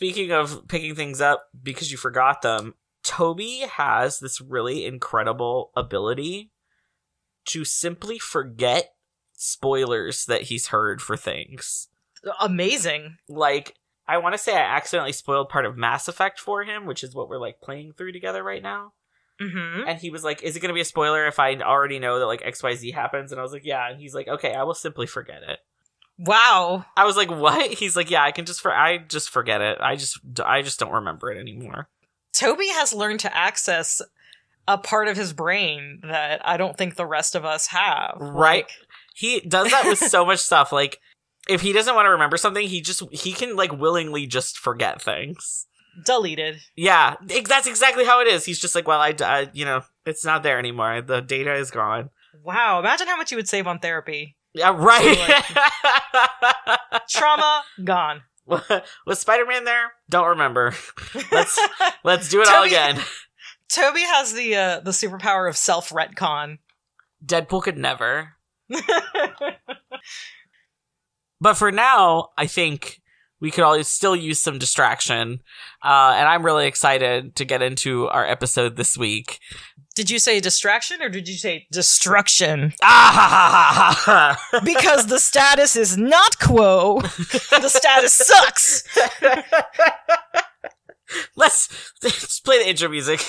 speaking of picking things up because you forgot them, Toby has this really incredible ability to simply forget spoilers that he's heard for things. Amazing. Like, I want to say I accidentally spoiled part of Mass Effect for him, which is what we're like playing through together right now. Mm-hmm. And he was like, "Is it going to be a spoiler if I already know that like X Y Z happens?" And I was like, "Yeah." And he's like, "Okay, I will simply forget it." Wow. I was like, "What?" He's like, "Yeah, I can just for I just forget it. I just I just don't remember it anymore." Toby has learned to access a part of his brain that I don't think the rest of us have. Right. Like, He does that with so much stuff. Like, if he doesn't want to remember something, he just he can like willingly just forget things. deleted. Yeah, that's exactly how it is. He's just like, well, I, I you know, it's not there anymore. The data is gone. Wow. Imagine how much you would save on therapy. Yeah, right. Trauma gone. Was Spider Man there? Don't remember. Let's let's do it all again. Toby has the uh, the superpower of self retcon. Deadpool could never. But for now, I think we could always still use some distraction. Uh, and I'm really excited to get into our episode this week. Did you say distraction or did you say destruction? Ah! ha ha ha ha! Because the status is not quo. the status sucks. let's, let's play the intro music.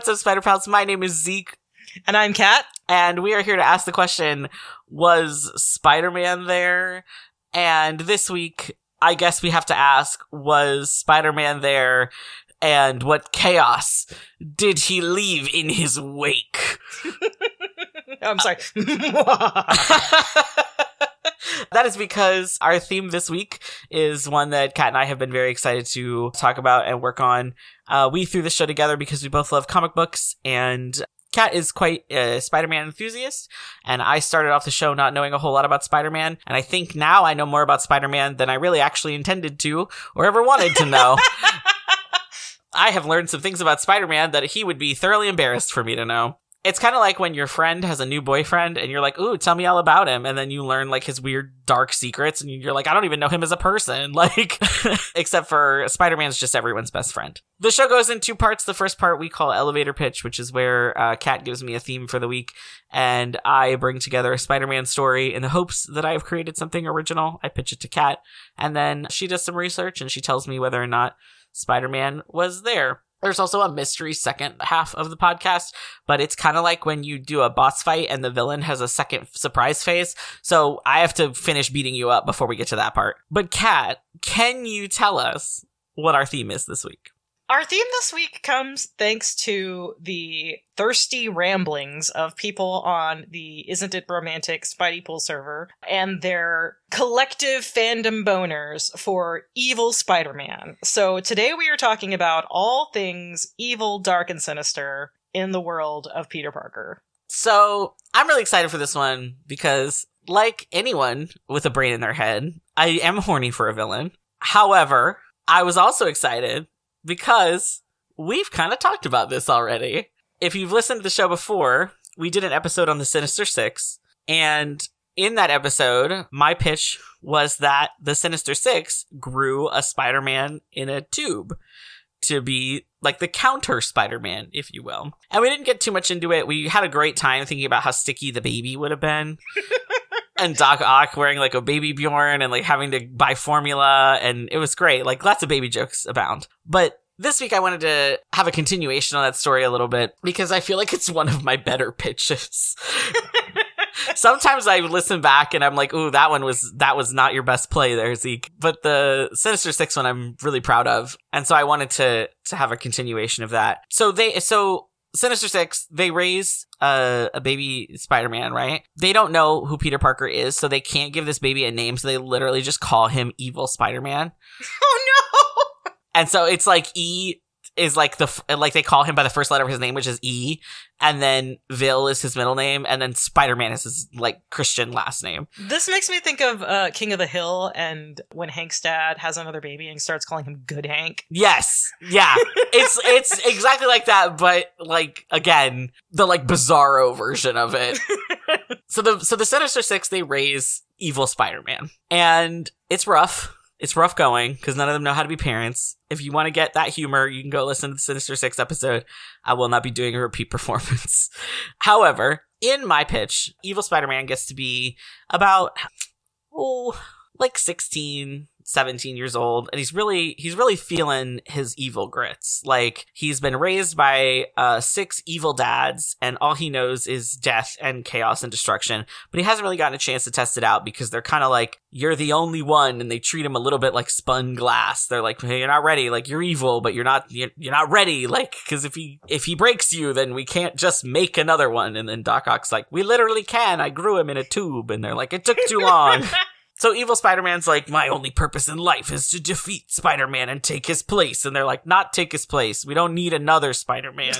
What's up, Spider Pals? My name is Zeke. And I'm Cat. and we are here to ask the question was spider-man there and this week i guess we have to ask was spider-man there and what chaos did he leave in his wake I'm sorry. that is because our theme this week is one that Cat and I have been very excited to talk about and work on. Uh, we threw this show together because we both love comic books, and Cat is quite a Spider-Man enthusiast, and I started off the show not knowing a whole lot about Spider-Man, and I think now I know more about Spider-Man than I really actually intended to or ever wanted to know. I have learned some things about Spider-Man that he would be thoroughly embarrassed for me to know. It's kind of like when your friend has a new boyfriend and you're like, "Ooh, tell me all about him." And then you learn like his weird dark secrets and you're like, "I don't even know him as a person." Like except for Spider-Man's just everyone's best friend. The show goes in two parts. The first part we call elevator pitch, which is where uh, Cat gives me a theme for the week and I bring together a Spider-Man story in the hopes that I have created something original. I pitch it to Cat and then she does some research and she tells me whether or not Spider-Man was there. There's also a mystery second half of the podcast, but it's kind of like when you do a boss fight and the villain has a second surprise phase. So I have to finish beating you up before we get to that part. But Cat, can you tell us what our theme is this week? Our theme this week comes thanks to the thirsty ramblings of people on the Isn't It Romantic Spidey Pool server and their collective fandom boners for evil Spider Man. So today we are talking about all things evil, dark, and sinister in the world of Peter Parker. So I'm really excited for this one because, like anyone with a brain in their head, I am horny for a villain. However, I was also excited because we've kind of talked about this already. If you've listened to the show before, we did an episode on the Sinister Six, and in that episode, my pitch was that the Sinister Six grew a Spider Man in a tube to be like the counter Spider-Man, if you will. And we didn't get too much into it. We had a great time thinking about how sticky the baby would have been. and Doc Ock wearing like a baby Bjorn and like having to buy formula and it was great. Like lots of baby jokes abound. But this week I wanted to have a continuation on that story a little bit because I feel like it's one of my better pitches. Sometimes I listen back and I'm like, "Ooh, that one was that was not your best play there, Zeke." But the Sinister Six one, I'm really proud of, and so I wanted to to have a continuation of that. So they, so Sinister Six, they raise a, a baby Spider-Man, right? They don't know who Peter Parker is, so they can't give this baby a name, so they literally just call him Evil Spider-Man. Oh no! And so it's like E is like the like they call him by the first letter of his name, which is E, and then Vil is his middle name, and then Spider Man is his like Christian last name. This makes me think of uh, King of the Hill and when Hank's dad has another baby and starts calling him Good Hank. Yes, yeah, it's it's exactly like that, but like again, the like bizarro version of it. so the so the Sinister Six they raise evil Spider Man, and it's rough. It's rough going because none of them know how to be parents. If you want to get that humor, you can go listen to the Sinister Six episode. I will not be doing a repeat performance. However, in my pitch, Evil Spider Man gets to be about, oh, like 16, 17 years old and he's really he's really feeling his evil grits. Like he's been raised by uh six evil dads and all he knows is death and chaos and destruction but he hasn't really gotten a chance to test it out because they're kind of like you're the only one and they treat him a little bit like spun glass. They're like hey you're not ready. Like you're evil but you're not you're, you're not ready. Like because if he if he breaks you then we can't just make another one. And then doc ock's like we literally can. I grew him in a tube. And they're like it took too long so evil Spider-Man's like, my only purpose in life is to defeat Spider-Man and take his place. And they're like, not take his place. We don't need another Spider-Man.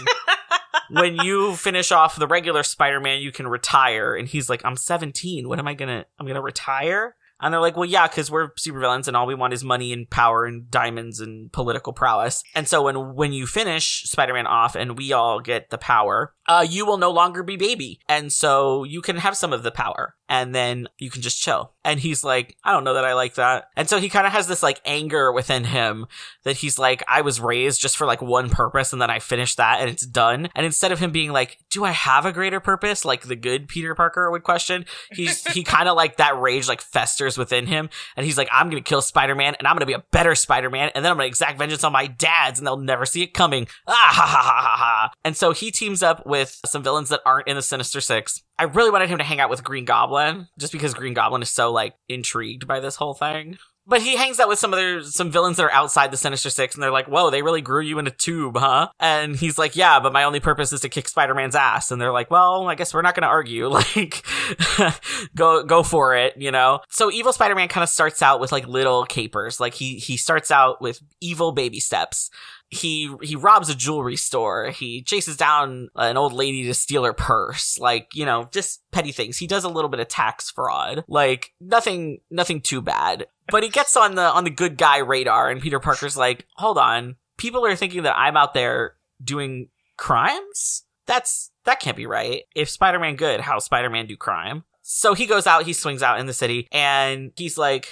when you finish off the regular Spider-Man, you can retire. And he's like, I'm 17. What am I gonna, I'm gonna retire? And they're like, well, yeah, because we're supervillains and all we want is money and power and diamonds and political prowess. And so when when you finish Spider-Man off and we all get the power, uh, you will no longer be baby. And so you can have some of the power and then you can just chill. And he's like, I don't know that I like that. And so he kind of has this like anger within him that he's like, I was raised just for like one purpose and then I finished that and it's done. And instead of him being like, do I have a greater purpose? Like the good Peter Parker would question, he's, he kind of like that rage like festers within him. And he's like, I'm going to kill Spider-Man and I'm going to be a better Spider-Man. And then I'm going to exact vengeance on my dads and they'll never see it coming. Ah ha ha ha ha ha. And so he teams up with some villains that aren't in the Sinister Six I really wanted him to hang out with Green Goblin, just because Green Goblin is so like intrigued by this whole thing. But he hangs out with some other some villains that are outside the Sinister Six, and they're like, "Whoa, they really grew you in a tube, huh?" And he's like, "Yeah, but my only purpose is to kick Spider Man's ass." And they're like, "Well, I guess we're not going to argue. Like, go go for it, you know." So evil Spider Man kind of starts out with like little capers, like he he starts out with evil baby steps he he robs a jewelry store. He chases down an old lady to steal her purse. Like, you know, just petty things. He does a little bit of tax fraud. Like, nothing nothing too bad. But he gets on the on the good guy radar and Peter Parker's like, "Hold on. People are thinking that I'm out there doing crimes? That's that can't be right. If Spider-Man good, how Spider-Man do crime?" So he goes out, he swings out in the city and he's like,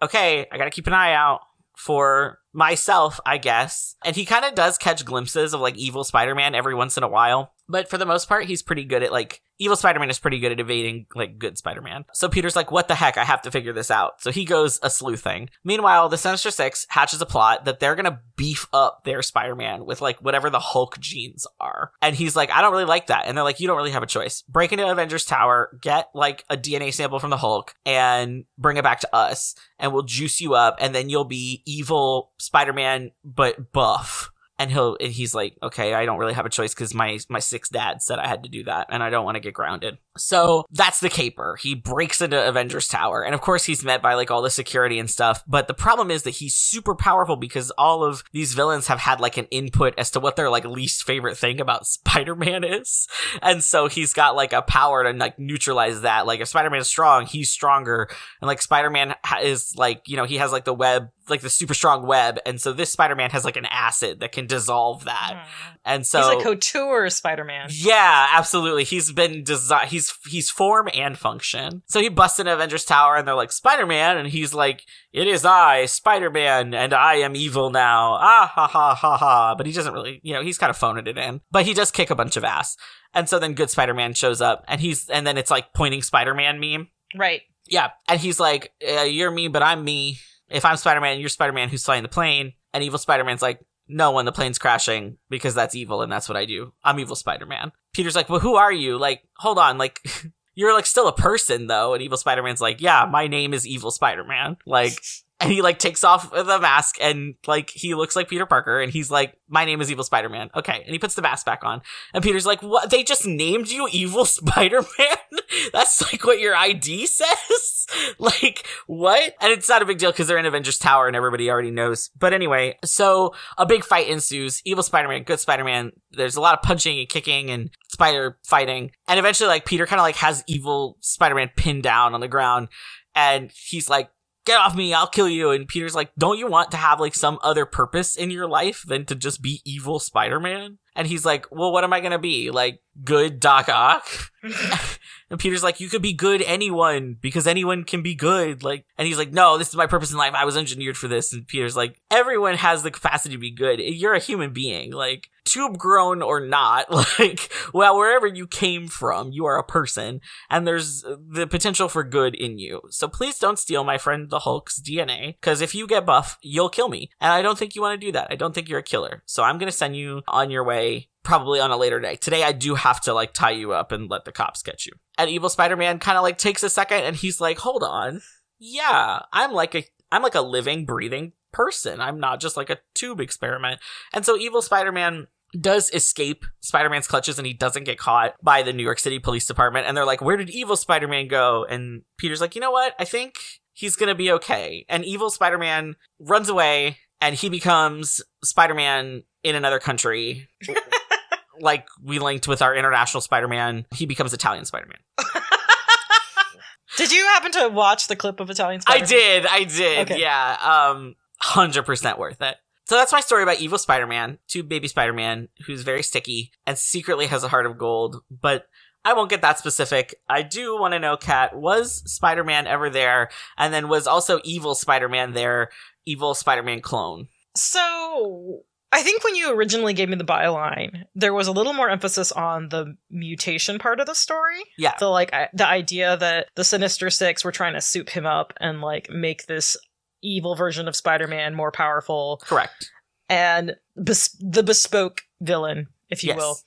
"Okay, I got to keep an eye out for myself, I guess. And he kind of does catch glimpses of like evil Spider Man every once in a while. But for the most part, he's pretty good at like evil Spider-Man is pretty good at evading like good Spider-Man. So Peter's like, what the heck? I have to figure this out. So he goes a sleuthing. Meanwhile, the Sinister Six hatches a plot that they're gonna beef up their Spider-Man with like whatever the Hulk genes are. And he's like, I don't really like that. And they're like, you don't really have a choice. Break into Avengers Tower, get like a DNA sample from the Hulk and bring it back to us and we'll juice you up and then you'll be evil Spider-Man but buff and he'll and he's like okay i don't really have a choice because my my six dad said i had to do that and i don't want to get grounded. So that's the caper. He breaks into avengers tower and of course he's met by like all the security and stuff but the problem is that he's super powerful because all of these villains have had like an input as to what their like least favorite thing about spider-man is and so he's got like a power to like neutralize that. Like if spider-man is strong he's stronger and like spider-man is like you know he has like the web like the super strong web, and so this Spider-Man has like an acid that can dissolve that. Mm. And so he's a couture Spider-Man. Yeah, absolutely. He's been designed. He's he's form and function. So he busts into Avengers Tower, and they're like Spider-Man, and he's like, "It is I, Spider-Man, and I am evil now." Ah ha ha ha ha. But he doesn't really, you know, he's kind of phoning it in. But he does kick a bunch of ass. And so then good Spider-Man shows up, and he's and then it's like pointing Spider-Man meme. Right. Yeah, and he's like, uh, "You're me, but I'm me." If I'm Spider Man, you're Spider Man who's flying the plane, and evil Spider Man's like, no, when the plane's crashing, because that's evil and that's what I do. I'm evil Spider Man. Peter's like, well, who are you? Like, hold on, like, you're like still a person though. And evil Spider Man's like, yeah, my name is evil Spider Man. Like, and he like takes off the mask and like he looks like Peter Parker and he's like, "My name is Evil Spider-Man." Okay, and he puts the mask back on, and Peter's like, "What? They just named you Evil Spider-Man? That's like what your ID says? like what?" And it's not a big deal because they're in Avengers Tower and everybody already knows. But anyway, so a big fight ensues. Evil Spider-Man, good Spider-Man. There's a lot of punching and kicking and spider fighting, and eventually, like Peter kind of like has Evil Spider-Man pinned down on the ground, and he's like get off me, I'll kill you. And Peter's like, don't you want to have like some other purpose in your life than to just be evil Spider-Man? And he's like, well, what am I gonna be? Like, good Doc Ock? and Peter's like, you could be good anyone because anyone can be good. Like, and he's like, no, this is my purpose in life. I was engineered for this. And Peter's like, everyone has the capacity to be good. You're a human being. Like, tube grown or not, like, well, wherever you came from, you are a person and there's the potential for good in you. So please don't steal my friend the Hulk's DNA because if you get buff, you'll kill me. And I don't think you want to do that. I don't think you're a killer. So I'm going to send you on your way probably on a later day. Today I do have to like tie you up and let the cops get you. And evil Spider-Man kind of like takes a second and he's like, "Hold on. Yeah, I'm like a I'm like a living, breathing person. I'm not just like a tube experiment." And so evil Spider-Man does escape Spider-Man's clutches and he doesn't get caught by the New York City Police Department and they're like, "Where did evil Spider-Man go?" And Peter's like, "You know what? I think he's going to be okay." And evil Spider-Man runs away and he becomes Spider-Man in another country. like we linked with our international Spider-Man, he becomes Italian Spider-Man. Did you happen to watch the clip of Italian Spider-Man? I did, I did. Okay. Yeah. Um 100% worth it. So that's my story about evil Spider-Man, to baby Spider-Man, who's very sticky and secretly has a heart of gold, but I won't get that specific. I do want to know, Cat, was Spider-Man ever there? And then was also evil Spider-Man there, evil Spider-Man clone? So I think when you originally gave me the byline, there was a little more emphasis on the mutation part of the story. Yeah. The like I, the idea that the Sinister Six were trying to soup him up and like make this evil version of Spider-Man more powerful Correct. and bes- the bespoke villain, if you Yes. will.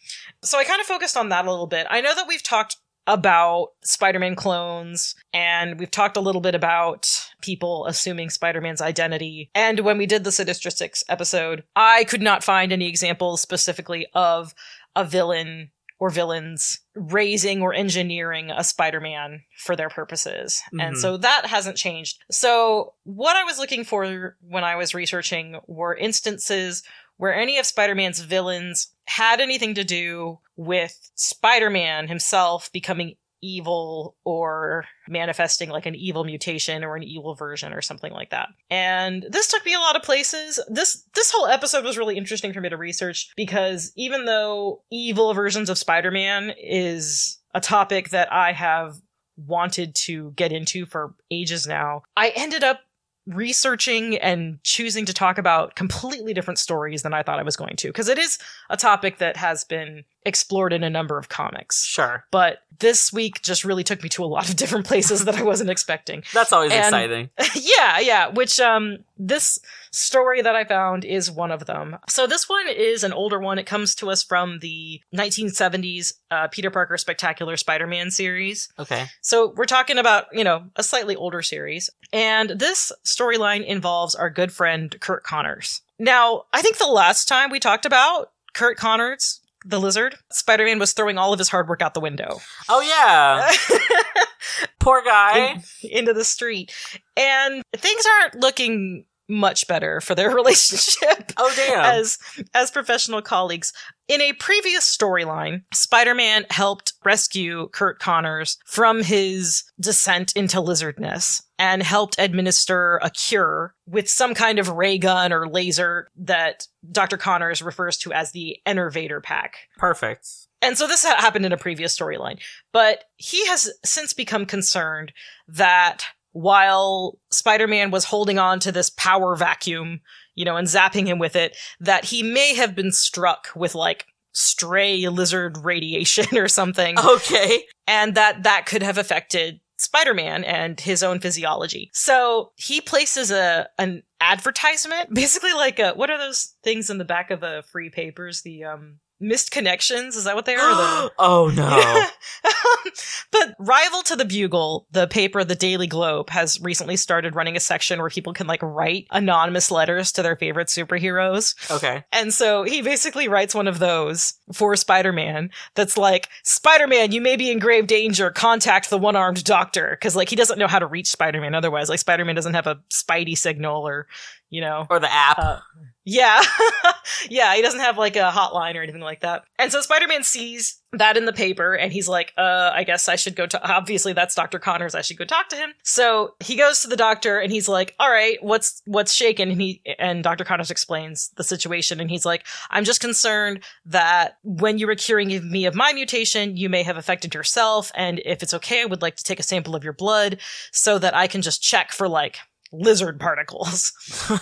So I kind of focused on that a little bit. I know that we've talked about Spider-Man clones and we've talked a little bit about people assuming Spider-Man's identity. And when we did the Sinister Six episode, I could not find any examples specifically of a villain or villains raising or engineering a Spider-Man for their purposes. And Mhm. so that hasn't changed. So what I was looking for when I was researching were instances where any of Spider-Man's villains had anything to do with Spider-Man himself becoming evil or manifesting like an evil mutation or an evil version or something like that. And this took me a lot of places. This this whole episode was really interesting for me to research because even though evil versions of Spider-Man is a topic that I have wanted to get into for ages now, I ended up researching and choosing to talk about completely different stories than I thought I was going to because it is a topic that has been explored in a number of comics. Sure. But this week just really took me to a lot of different places that I wasn't expecting. That's always And- exciting. yeah, yeah, which um this story that I found is one of them. So this one is an older one. It comes to us from the 1970s uh, Peter Parker Spectacular Spider-Man series. Okay. So we're talking about, you know, a slightly older series. And this storyline involves our good friend Curt Connors. Now, I think the last time we talked about Curt Connors, the lizard, Spider-Man was throwing all of his hard work out the window. Oh yeah. Poor guy. into the street. And things aren't looking much better for their relationship Oh damn. as as professional colleagues. In a previous storyline, Spider-Man helped rescue Curt Connors from his descent into lizardness and helped administer a cure with some kind of ray gun or laser that Dr. Connors refers to as the Enervator pack. Perfect. And so this ha- happened in a previous storyline. But he has since become concerned that while Spider Man was holding on to this power vacuum, you know, and zapping him with it, that he may have been struck with like stray lizard radiation or something, Okay. and that that could have affected Spider-Man and his own physiology. So he places a an advertisement, basically like a what are those things in the back of the free papers? The um missed connections. Is that what they are? The- oh no. but rival to the Bugle, the paper, the Daily Globe, has recently started running a section where people can like write anonymous letters to their favorite superheroes. Okay. And so he basically writes one of those for Spider Man that's like, Spider Man, you may be in grave danger. Contact the one armed doctor. Cause like he doesn't know how to reach Spider Man otherwise. Like Spider Man doesn't have a Spidey signal or, you know. Or the app. Uh, yeah. yeah, he doesn't have like a hotline or anything like that. And so Spider Man sees that in the paper and he's like, uh, I guess I should go to obviously that's Dr. Connors, I should go talk to him. So he goes to the doctor and he's like, All right, what's what's shaken? And he and Dr. Connors explains the situation and he's like, I'm just concerned that when you were curing me of my mutation, you may have affected yourself, and if it's okay, I would like to take a sample of your blood so that I can just check for like lizard particles.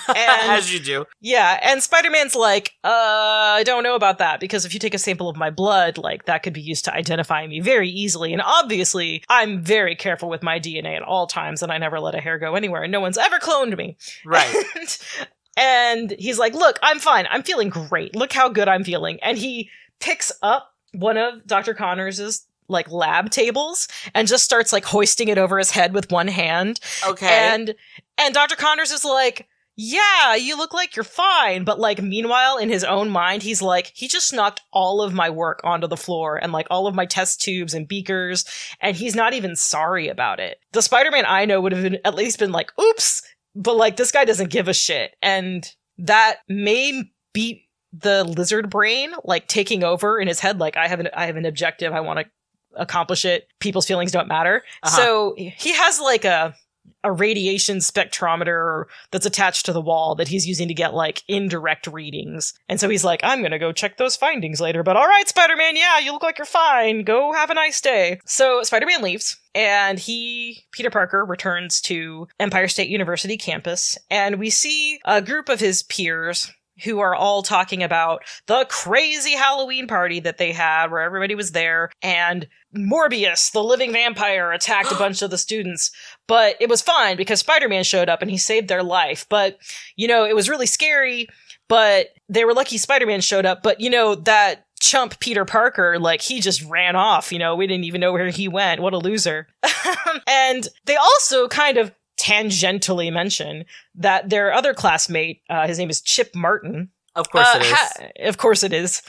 As you do. Yeah, and Spider-Man's like, uh, I don't know about that because if you take a sample of my blood, like that could be used to identify me very easily. And obviously, I'm very careful with my DNA at all times and I never let a hair go anywhere and no one's ever cloned me. Right. And, and he's like, "Look, I'm fine. I'm feeling great. Look how good I'm feeling." And he picks up one of Dr. Connors's like lab tables and just starts like hoisting it over his head with one hand Okay. and and Dr. Connors is like, "Yeah, you look like you're fine." But like meanwhile in his own mind, he's like, "He just knocked all of my work onto the floor and like all of my test tubes and beakers and he's not even sorry about it." The Spider-Man I know would have been at least been like, "Oops." But like this guy doesn't give a shit. And that may be the lizard brain like taking over in his head like I have an I have an objective, I want to accomplish it. People's feelings don't matter. Uh-huh. So he has like a a radiation spectrometer that's attached to the wall that he's using to get like indirect readings. And so he's like, I'm gonna go check those findings later, but all right, Spider Man, yeah, you look like you're fine. Go have a nice day. So Spider Man leaves. And he, Peter Parker, returns to Empire State University campus, and we see a group of his peers who are all talking about the crazy Halloween party that they had where everybody was there and Morbius, the living vampire, attacked a bunch of the students. But it was fine because Spider Man showed up and he saved their life. But, you know, it was really scary, but they were lucky Spider Man showed up. But, you know, that chump Peter Parker, like, he just ran off. You know, we didn't even know where he went. What a loser. and they also kind of tangentially mention that their other classmate, uh, his name is Chip Martin, of course uh, it is. ha- of course it is.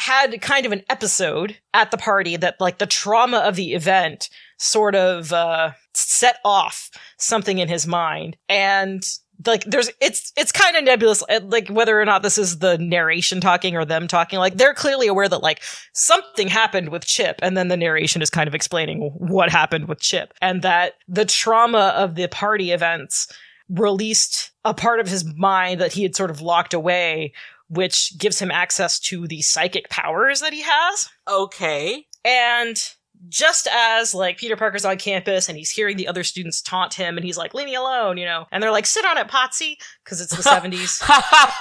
Had kind of an episode at the party that, like, the trauma of the event sort of uh, set off something in his mind, and like, there's it's it's kind of nebulous, uh, like whether or not this is the narration talking or them talking. Like, they're clearly aware that like something happened with Chip, and then the narration is kind of explaining what happened with Chip, and that the trauma of the party events released a part of his mind that he had sort of locked away which gives him access to the psychic powers that he has. okay. And just as like Peter Parker's on campus and he's hearing the other students taunt him and he's like, leave me alone, you know, and they're like, sit on it, Potsy, because it's the 70s.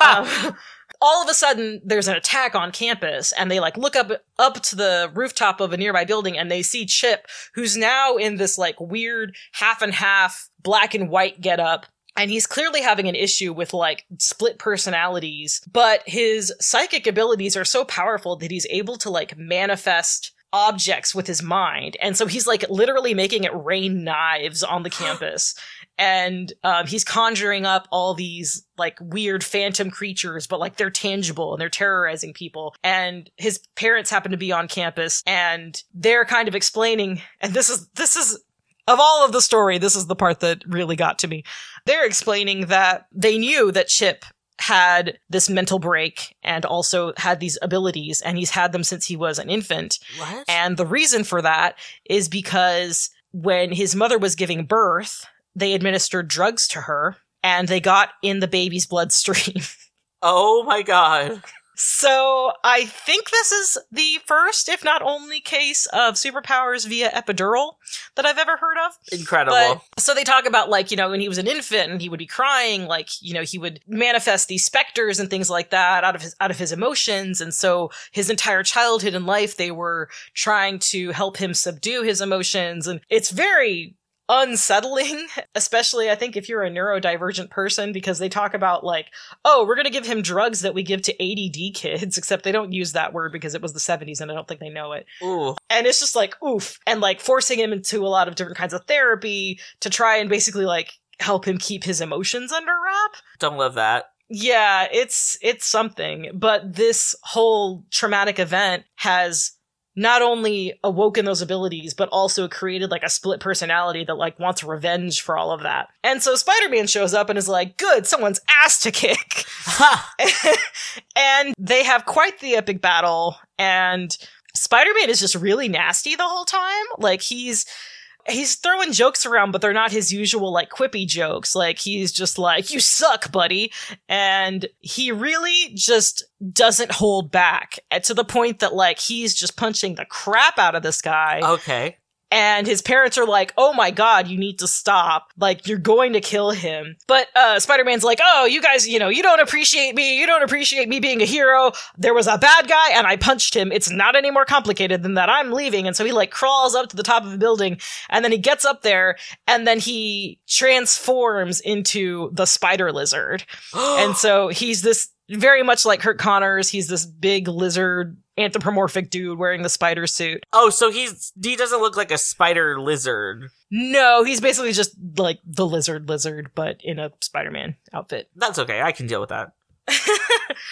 Um, all of a sudden there's an attack on campus and they like look up up to the rooftop of a nearby building and they see Chip who's now in this like weird half and half black and white getup and he's clearly having an issue with like split personalities but his psychic abilities are so powerful that he's able to like manifest objects with his mind. And so he's like literally making it rain knives on the campus. And um, he's conjuring up all these like weird phantom creatures but like they're tangible and they're terrorizing people. And his parents happen to be on campus and they're kind of explaining and this is this is of all of the story this is the part that really got to me. They're explaining that they knew that chip had this mental break and also had these abilities and he's had them since he was an infant what? and the reason for that is because when his mother was giving birth, they administered drugs to her and they got in the baby's bloodstream. oh my god. So I think this is the first, if not only, case of superpowers via epidural that I've ever heard of. Incredible. But so they talk about like, you know, when he was an infant and he would be crying, like, you know, he would manifest these specters and things like that out of his out of his emotions. And so his entire childhood and life they were trying to help him subdue his emotions. And it's very unsettling, especially I think if you're a neurodivergent person, because they talk about like, oh, we're gonna give him drugs that we give to ADD kids, except they don't use that word because it was the 70s and I don't think they know it. Ooh. And it's just like, oof. And like forcing him into a lot of different kinds of therapy to try and basically like help him keep his emotions under wrap. Don't love that. Yeah, it's it's something. But this whole traumatic event has not only awoken those abilities, but also created like a split personality that like wants revenge for all of that. And so Spider-Man shows up and is like, good, someone's ass to kick. Ha! and they have quite the epic battle and Spider-Man is just really nasty the whole time. Like he's he's throwing jokes around, but they're not his usual like quippy jokes. Like he's just like, "You suck, buddy," and he really just doesn't hold back eh, to the point that like he's just punching the crap out of this guy. Okay. And his parents are like, "Oh my god, you need to stop! Like you're going to kill him." But uh, Spider-Man's like, "Oh, you guys, you know, you don't appreciate me. You don't appreciate me being a hero. There was a bad guy, and I punched him. It's not any more complicated than that. I'm leaving." And so he like crawls up to the top of the building, and then he gets up there, and then he transforms into the Spider Lizard. and so he's this very much like Curt Connors. He's this big lizard anthropomorphic dude wearing the spider suit. oh, so he's he doesn't look like a spider lizard. No, he's basically just like the lizard lizard, but in a Spider-Man outfit. That's okay. I can deal with that.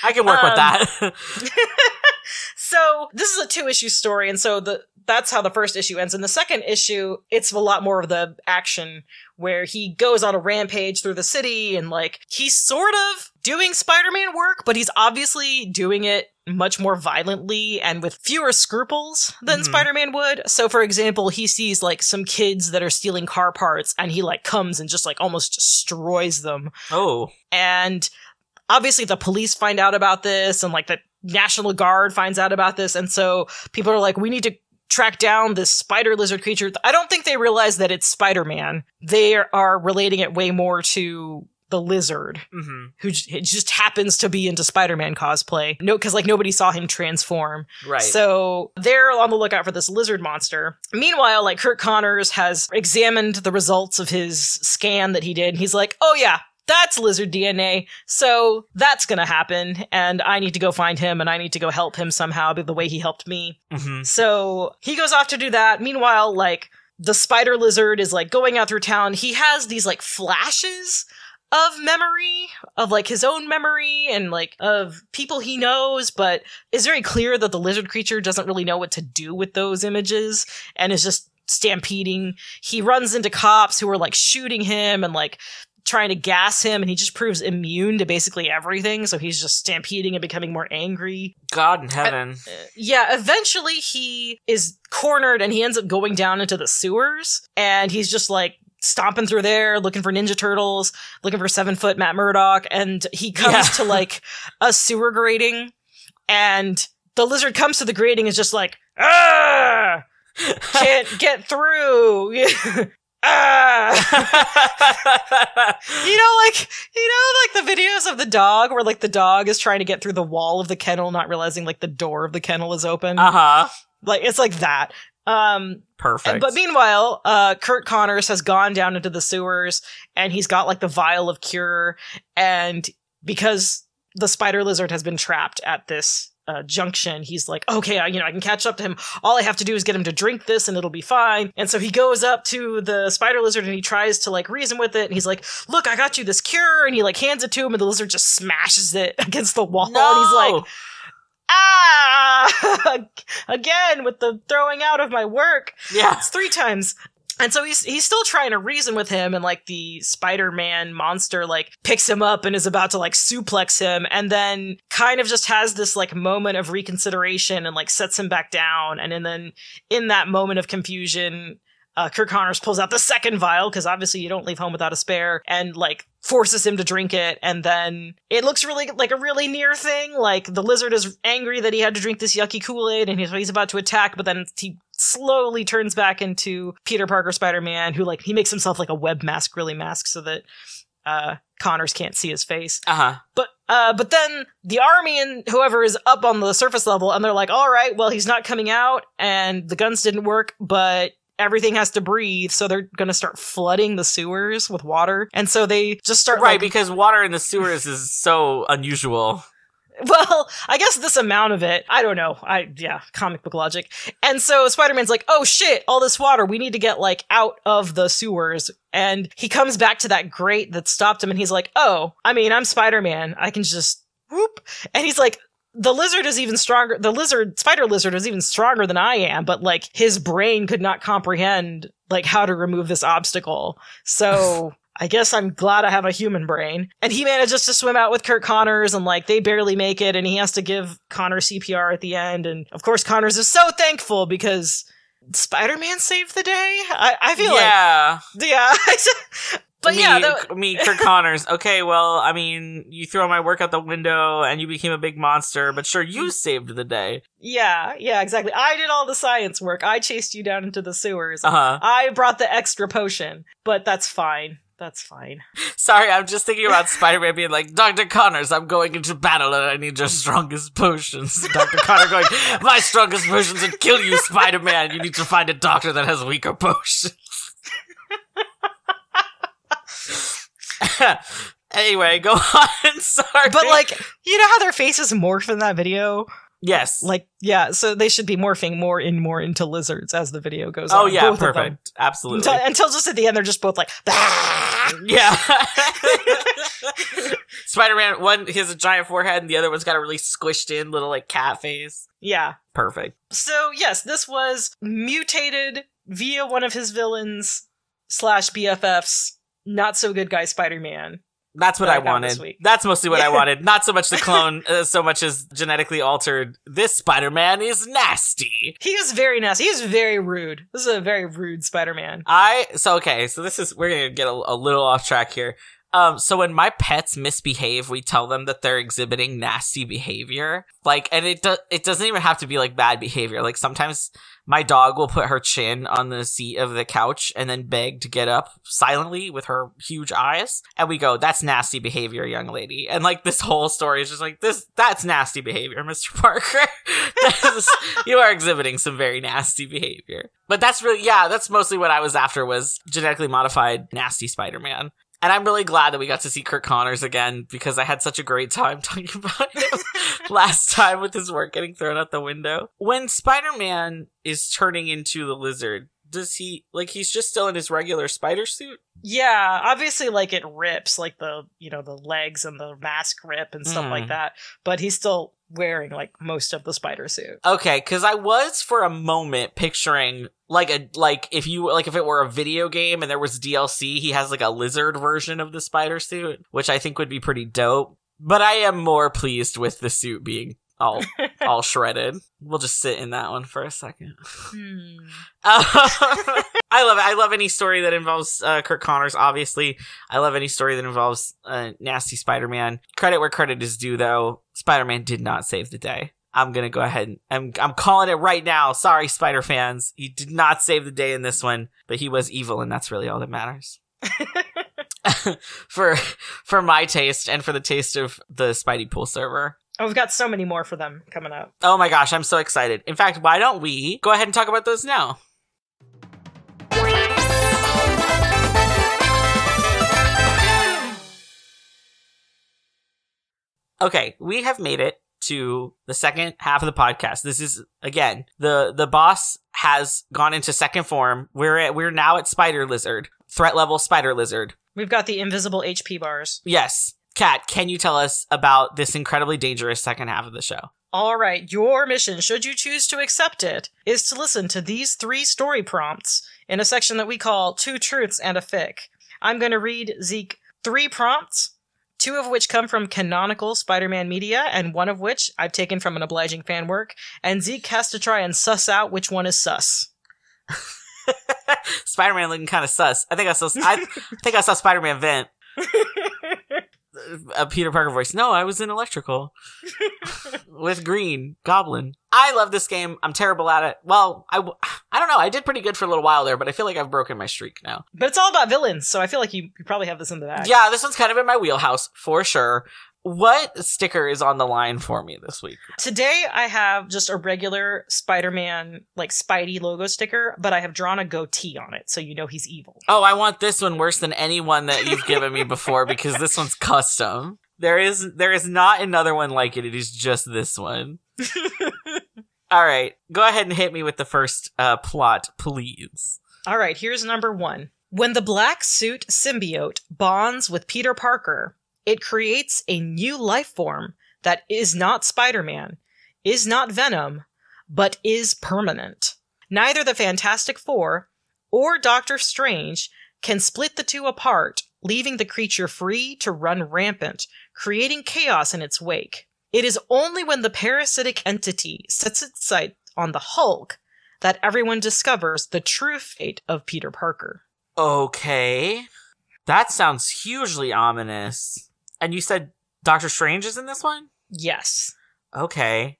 I can work with Um, that. so this is a two-issue story, and so the that's how the first issue ends. In the second issue, it's a lot more of the action where he goes on a rampage through the city and like he's sort of doing Spider-Man work, but he's obviously doing it much more violently and with fewer scruples than Mhm. Spider-Man would. So for example, he sees like some kids that are stealing car parts and he like comes and just like almost destroys them oh. and obviously the police find out about this and like the national guard finds out about this and so people are like we need to track down this spider lizard creature i don't think they realize that it's spider-man they are relating it way more to the lizard hmm who just happens to be into spider-man cosplay no because like nobody saw him transform Right. so they're on the lookout for this lizard monster. Meanwhile, like Curt Connors has examined the results of his scan that he did. And he's like, oh yeah, that's lizard DNA. So that's gonna happen. And I need to go find him and I need to go help him somehow the way he helped me. hmm So he goes off to do that. Meanwhile, like the spider lizard is like going out through town. He has these like flashes of memory of like his own memory and like of people he knows, but it's very clear that the lizard creature doesn't really know what to do with those images and is just stampeding. He runs into cops who are like shooting him and like trying to gas him and he just proves immune to basically everything so he's just stampeding and becoming more angry God in heaven. yeah, eventually he is cornered and he ends up going down into the sewers and he's just like stomping through there looking for Ninja Turtles, looking for seven foot Matt Murdock, and he comes Yeah. to like a sewer grating and the lizard comes to the grating and is just like, ah, can't get through. ah. You know, like you know, like the videos of the dog where like the dog is trying to get through the wall of the kennel, not realizing like the door of the kennel is open. uh huh. Like it's like that. Um, Perfect. but meanwhile, uh, Curt Connors has gone down into the sewers and he's got like the vial of cure, and because the spider lizard has been trapped at this. Uh, junction he's like okay I, you know i can catch up to him. All i have to do is get him to drink this and it'll be fine. And so he goes up to the spider lizard and he tries to like reason with it. And he's like look i got you this cure. And he like hands it to him and the lizard just smashes it against the wall. No. and he's like ah! Again with the throwing out of my work. Yeah. it's three times and so he's he's still trying to reason with him and like the spider-man monster like picks him up and is about to like suplex him and then kind of just has this like moment of reconsideration and like sets him back down. And, and then in that moment of confusion uh, Kirk Connors pulls out the second vial because obviously you don't leave home without a spare and like forces him to drink it. And then it looks really like a really near thing. Like the lizard is angry that he had to drink this yucky kool-aid and he's, he's about to attack but then he slowly turns back into Peter Parker Spider-Man who like he makes himself like a web mask really mask so that uh Connors can't see his face Uh huh. but uh, but then the army and whoever is up on the surface level, and they're like, "All right, well, he's not coming out, and the guns didn't work, but everything has to breathe, so they're going to start flooding the sewers with water. And so they just start right like, because water in the sewers is so unusual. Well, I guess this amount of it, I don't know. I yeah, comic book logic. And so Spider-Man's like, "Oh shit, all this water, we need to get like out of the sewers." And he comes back to that grate that stopped him and he's like, "Oh, I mean, I'm Spider-Man. I can just whoop." And he's like, the lizard is even stronger. The lizard, spider lizard is even stronger than I am, but like his brain could not comprehend like how to remove this obstacle. So I guess I'm glad I have a human brain. And he manages to swim out with Curt Connors and like they barely make it and he has to give Connor CPR at the end. And of course Connors is so thankful because Spider-Man saved the day. I, I feel yeah. like, Yeah. yeah. But me, yeah, that- me, Kirk Connors. Okay, well, I mean, you throw my work out the window and you became a big monster, but sure, you saved the day. yeah, yeah, exactly. I did all the science work. I chased you down into the sewers. Uh huh. I brought the extra potion, but that's fine. That's fine. Sorry, I'm just thinking about Spider-Man being like, Dr. Connors, I'm going into battle and I need your strongest potions. Dr. Connor going, my strongest potions would kill you, Spider-Man. You need to find a doctor that has weaker potions. anyway, go on. Sorry. But like, you know how their faces morph in that video? Yes. Like, yeah, so they should be morphing more and more into lizards as the video goes oh on. yeah, both perfect. Absolutely. Until, until just at the end, they're just both like, "Bah!" Yeah. Spider Man, one he has a giant forehead, and the other one's got a really squished in little like cat face. yeah. Perfect. So yes, this was mutated via one of his villains slash BFFs. Not so good guy Spider Man. That's what I I wanted. That's mostly what I wanted. Not so much the clone, uh, so much as genetically altered. This Spider Man is nasty. He is very nasty. He is very rude. This is a very rude Spider Man. I so okay. So this is we're gonna get a, a little off track here. Um, so when my pets misbehave, we tell them that they're exhibiting nasty behavior. Like, and it does it doesn't even have to be like bad behavior. Like sometimes my dog will put her chin on the seat of the couch and then beg to get up silently with her huge eyes, and we go, "That's nasty behavior, young lady." And like this whole story is just like this. That's nasty behavior, Mister Parker. Is- you are exhibiting some very nasty behavior. But that's really yeah. That's mostly what I was after was genetically modified nasty Spider-Man. And I'm really glad that we got to see Kirk Connors again because I had such a great time talking about him last time with his work getting thrown out the window. When Spider Man is turning into the lizard, does he, like, he's just still in his regular spider suit? Yeah, obviously, like it rips, like the you know the legs and the mask rip and stuff Mm. like that. But he's still wearing like most of the spider suit. Okay, because I was for a moment picturing like a like if you like if it were a video game and there was DLC, he has like a lizard version of the spider suit, which I think would be pretty dope. But I am more pleased with the suit being all all shredded. We'll just sit in that one for a second. Hmm. Uh, I love it. I love any story that involves uh, Kirk Connors. Obviously, I love any story that involves uh, nasty Spider-Man. Credit where credit is due, though. Spider-Man did not save the day. I'm gonna go ahead and I'm I'm calling it right now. Sorry, Spider fans. He did not save the day in this one, but he was evil, and that's really all that matters. for for my taste and for the taste of the Spidey Pool server. Oh, we've got so many more for them coming up. Oh my gosh, I'm so excited. In fact, why don't we go ahead and talk about those now? Okay, we have made it to the second half of the podcast. This is again, the the boss has gone into second form. We're at, we're now at Spider Lizard. Threat level Spider Lizard. We've got the invisible HP bars. Yes. Cat, can you tell us about this incredibly dangerous second half of the show? All right, your mission, should you choose to accept it, is to listen to these three story prompts in a section that we call Two Truths and a Fic. I'm going to read Zeke three prompts, two of which come from canonical Spider Man media, and one of which I've taken from an obliging fan work, and Zeke has to try and suss out which one is sus. Spider-Man looking kind of sus. I think I saw. I think I saw Spider-Man vent. A Peter Parker voice. No, I was in electrical with Green Goblin. I love this game. I'm terrible at it. Well, I, I don't know. I did pretty good for a little while there, but I feel like I've broken my streak now. But it's all about villains, so I feel like you, you probably have this in the bag. Yeah, this one's kind of in my wheelhouse for sure. What sticker is on the line for me this week? Today I have just a regular Spider-Man like Spidey logo sticker, but I have drawn a goatee on it, so you know he's evil. Oh, I want this one worse than any one that you've given me before because this one's custom. There is there is not another one like it. It is just this one. All right, go ahead and hit me with the first uh, plot, please. All right, here's number one. When the black suit symbiote bonds with Peter Parker, it creates a new life form that is not Spider Man, is not Venom, but is permanent. Neither the Fantastic Four or Doctor Strange can split the two apart, leaving the creature free to run rampant, creating chaos in its wake. It is only when the parasitic entity sets its sight on the Hulk that everyone discovers the true fate of Peter Parker. Okay. That sounds hugely ominous. And you said Doctor Strange is in this one? Yes. Okay.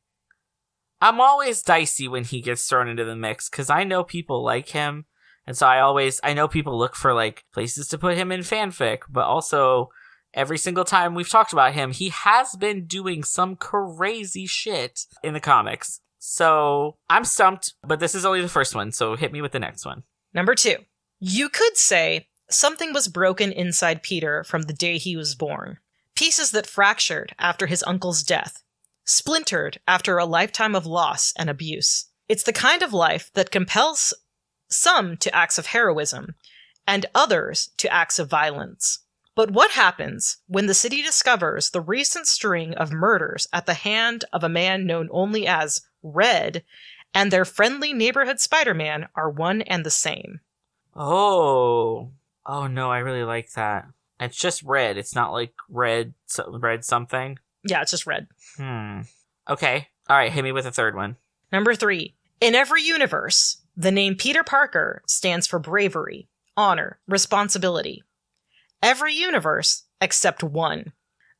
I'm always dicey when he gets thrown into the mix because I know people like him. And so I always, I know people look for like places to put him in fanfic, but also every single time we've talked about him, he has been doing some crazy shit in the comics. So I'm stumped, but this is only the first one, so hit me with the next one. Number two. You could say something was broken inside Peter from the day he was born. Pieces that fractured after his uncle's death, splintered after a lifetime of loss and abuse. It's the kind of life that compels some to acts of heroism and others to acts of violence. But what happens when the city discovers the recent string of murders at the hand of a man known only as Red and their friendly neighborhood Spider Man are one and the same? Oh. Oh no, I really like that. It's just red. It's not like red, red something. Yeah, it's just red. Hmm. Okay. All right. Hit me with a third one. Number three. In every universe, the name Peter Parker stands for bravery, honor, responsibility. Every universe except one.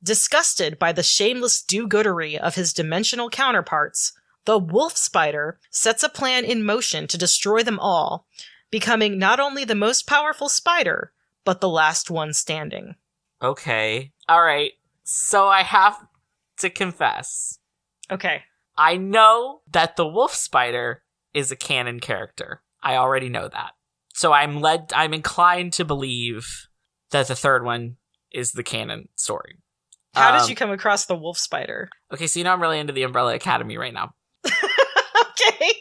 Disgusted by the shameless do goodery of his dimensional counterparts, the wolf spider sets a plan in motion to destroy them all, becoming not only the most powerful spider, but the last one standing. Okay. All right. So I have to confess. Okay. I know that the wolf spider is a canon character. I already know that. So I'm led I'm inclined to believe that the third one is the canon story. How um, did you come across the wolf spider? Okay, so you know I'm really into the Umbrella Academy right now. okay.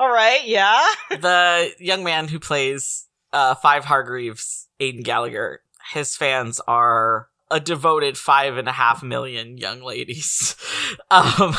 All right, yeah. the young man who plays uh, Five Hargreeves, Aidan Gallagher, his fans are a devoted five and a half million young ladies um,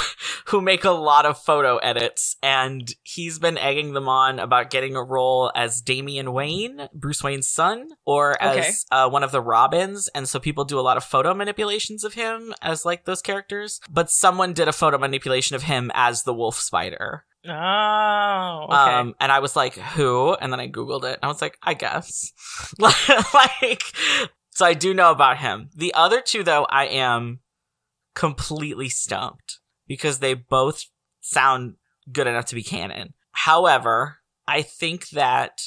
who make a lot of photo edits. And he's been egging them on about getting a role as Damian Wayne, Bruce Wayne's son, or as okay. uh, one of the Robins. And so people do a lot of photo manipulations of him as like those characters. But someone did a photo manipulation of him as the wolf spider. Oh, okay. Um, and I was like, who? And then I Googled it. I was like, I guess. like, so I do know about him. The other two, though, I am completely stumped because they both sound good enough to be canon. However, I think that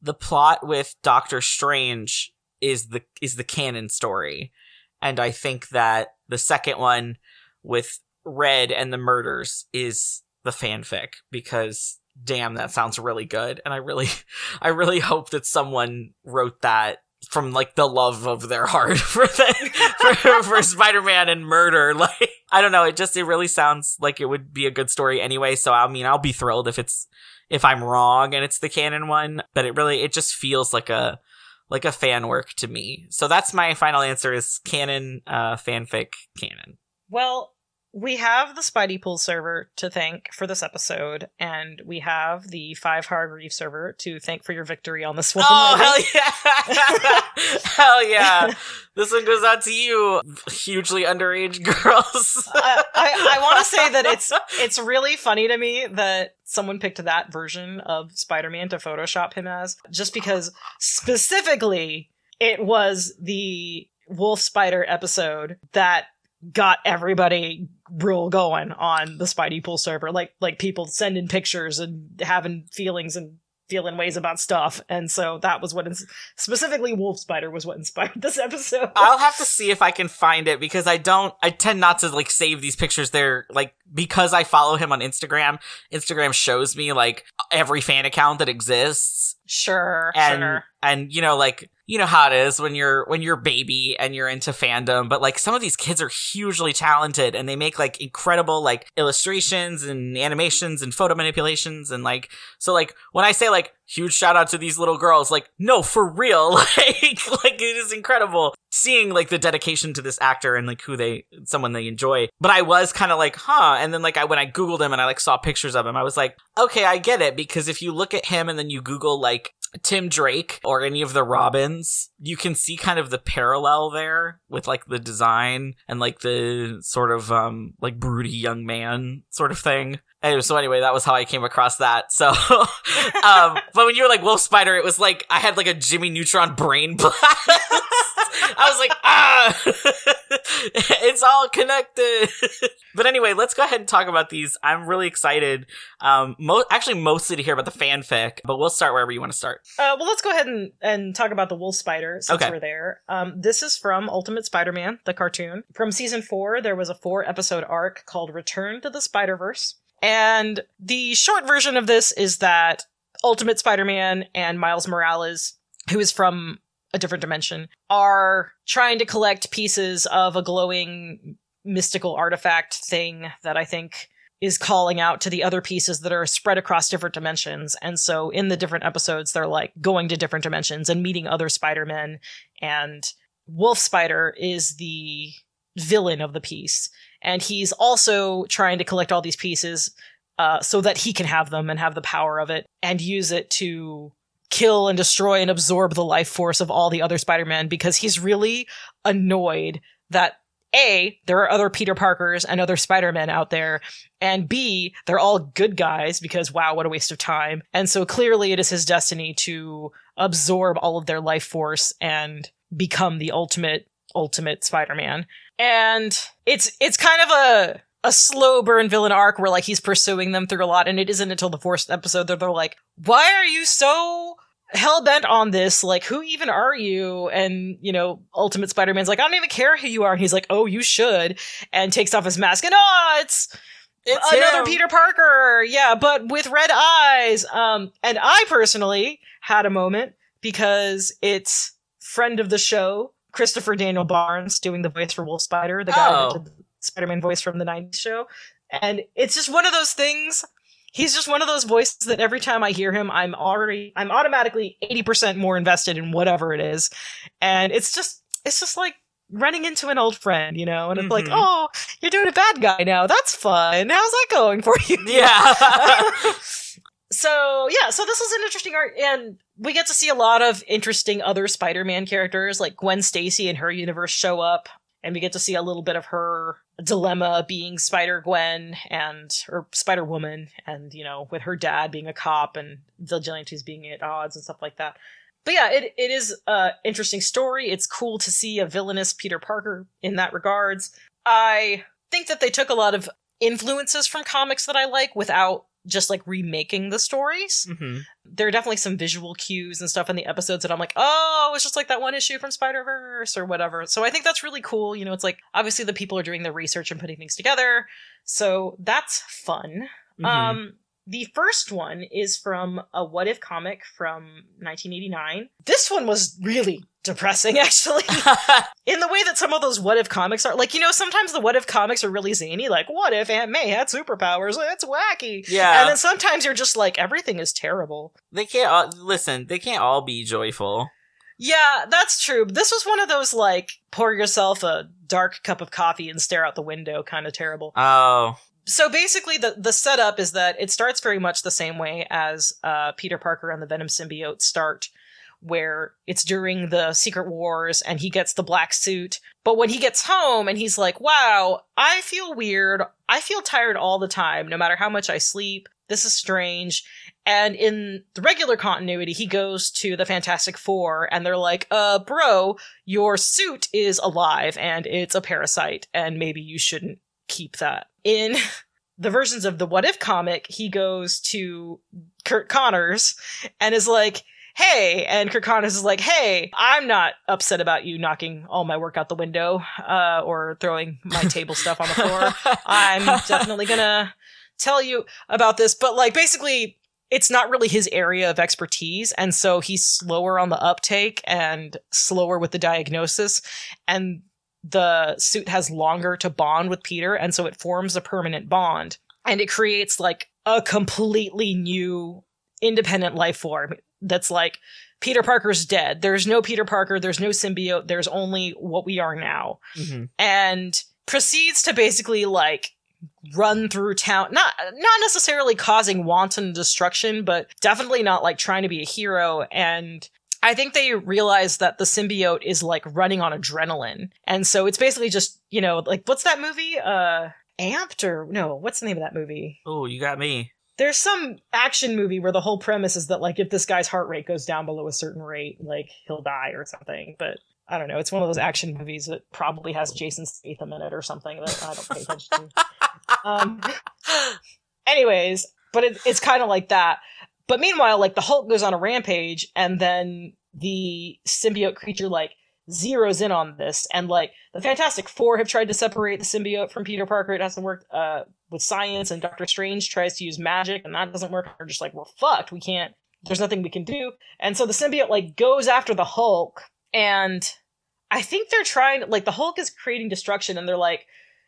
the plot with Doctor Strange is the is the canon story. And I think that the second one with Red and the murders is the fanfic because damn that sounds really good. And i really i really hope that someone wrote that from like the love of their heart for the, for, for spider-man and murder. Like i don't know. It just it really sounds like it would be a good story anyway. So i mean i'll be thrilled if it's if i'm wrong and it's the canon one but it really it just feels like a like a fan work to me. So that's my final answer is canon uh fanfic canon. Well we have the Spidey Pool server to thank for this episode, and we have the Five Hargreave server to thank for your victory on this one. Oh hell yeah! hell yeah! this one goes out to you, hugely underage girls. I, I, I want to say that it's it's really funny to me that someone picked that version of Spider-Man to Photoshop him as, just because specifically it was the Wolf Spider episode that got everybody real going on the Spidey Pool server. Like like people sending pictures and having feelings and feeling ways about stuff. And so that was what ins- specifically Wolf Spider was what inspired this episode. I'll have to see if I can find it because I don't I tend not to like save these pictures there like because I follow him on Instagram. Instagram shows me like every fan account that exists. Sure, And sure. and you know like you know how it is when you're when you're baby and you're into fandom but like some of these kids are hugely talented and they make like incredible like illustrations and animations and photo manipulations and like so like when i say like huge shout out to these little girls. Like no for real. Like like it is incredible seeing like the dedication to this actor and like who they someone they enjoy. But i was kind of like huh. And then like i when i googled him and i like saw pictures of him i was like okay i get it. Because if you look at him and then you google like Tim Drake or any of the Robins, you can see kind of the parallel there with like the design and like the sort of um like broody young man sort of thing. Anyway, so anyway, that was how I came across that. So, um, but when you were like Wolf Spider, it was like I had like a Jimmy Neutron brain blast. I was like, ah, it's all connected. but anyway, let's go ahead and talk about these. I'm really excited. Um, mo- actually, mostly to hear about the fanfic, but we'll start wherever you want to start. Uh, well, let's go ahead and, and talk about the Wolf Spider since Okay. we're there. Um, this is from Ultimate Spider Man, the cartoon. From season four, there was a four episode arc called Return to the Spider Verse. And the short version of this is that Ultimate Spider Man and Miles Morales, who is from a different dimension, are trying to collect pieces of a glowing mystical artifact thing that I think is calling out to the other pieces that are spread across different dimensions. And so in the different episodes, they're like going to different dimensions and meeting other Spider-Men. And Wolf Spider is the villain of the piece. And he's also trying to collect all these pieces uh, so that he can have them and have the power of it and use it to kill and destroy and absorb the life force of all the other Spider-Men because he's really annoyed that a, there are other Peter Parkers and other Spider-Men out there, and B, they're all good guys because wow, what a waste of time. And so clearly it is his destiny to absorb all of their life force and become the ultimate ultimate Spider-Man. And it's it's kind of a a slow burn villain arc where like he's pursuing them through a lot and it isn't until the fourth episode that they're like, "Why are you so hell bent on this. Like, who even are you? And, you know, Ultimate Spider Man's like, I don't even care who you are. And he's like, oh, you should. And takes off his mask and, oh, it's, It's another him. Peter Parker. Yeah, but with red eyes. Um, and I personally had a moment because it's friend of the show, Christopher Daniel Barnes, doing the voice for Wolf Spider, the guy Oh. that did the Spider Man voice from the 90s show. And it's just one of those things. He's just one of those voices that every time I hear him, I'm already, I'm automatically 80% more invested in whatever it is. And it's just, it's just like running into an old friend, you know? And it's like, Mhm. oh, you're doing a bad guy now. That's fun. How's that going for you? Yeah. so yeah, so this was an interesting art, and we get to see a lot of interesting other Spider-Man characters, like Gwen Stacy and her universe show up, and we get to see a little bit of her dilemma being Spider Gwen and or Spider Woman, and you know, with her dad being a cop and vigilantes being at odds and stuff like that. But yeah, it it is a interesting story. It's cool to see a villainous Peter Parker in that regards. I think that they took a lot of influences from comics that I like without just like remaking the stories. hmm There are definitely some visual cues and stuff in the episodes that I'm like, oh, it's just like that one issue from Spider Verse or whatever. So I think that's really cool. You know, it's like obviously the people are doing the research and putting things together. So that's fun. Mm-hmm. Um, the first one is from a What If comic from 1989. This one was really depressing, actually. In the way that some of those what if comics are like you know sometimes the what if comics are really zany like what if aunt may had superpowers? It's wacky. Yeah. and then sometimes you're just like everything is terrible. They can't all, listen. They can't all be joyful. yeah that's true. This was one of those like pour yourself a dark cup of coffee and stare out the window kind of terrible. Oh, so basically the the setup is that it starts very much the same way as uh, Peter Parker and the Venom symbiote start where it's during the secret wars and he gets the black suit. But when he gets home and he's like wow I feel weird. I feel tired all the time no matter how much I sleep. This is strange. And in the regular continuity, he goes to the Fantastic Four and they're like, uh, bro, your suit is alive and it's a parasite, and maybe you shouldn't keep that. In the versions of the What If comic, he goes to Curt Connors and is like, hey, and Connors is like, hey, I'm not upset about you knocking all my work out the window uh, or throwing my table stuff on the floor. I'm definitely gonna tell you about this, but like basically it's not really his area of expertise and so he's slower on the uptake and slower with the diagnosis and the suit has longer to bond with Peter and so it forms a permanent bond and it creates like a completely new independent life form that's like Peter Parker's dead. There's no Peter Parker, there's no symbiote, there's only what we are now. Mm-hmm. And proceeds to basically like run through town not not necessarily causing wanton destruction but definitely not like trying to be a hero and I think they realize that the symbiote is like running on adrenaline. And so it's basically just, you know, like what's that movie? Uh Amped or no, what's the name of that movie? Oh, you got me. There's some action movie where the whole premise is that like if this guy's heart rate goes down below a certain rate, like he'll die or something. But I don't know. It's one of those action movies that probably has Jason Statham in it or something that I don't pay attention to. Um, anyways, but it, it's kind of like that. But meanwhile, like the Hulk goes on a rampage, and then the symbiote creature like zeroes in on this, and like the Fantastic Four have tried to separate the symbiote from Peter Parker. It hasn't worked uh, with science, and Doctor Strange tries to use magic, and that doesn't work. They're just like, we're fucked. We can't. There's nothing we can do. And so the symbiote like goes after the Hulk, and I think they're trying. Like the Hulk is creating destruction, and they're like,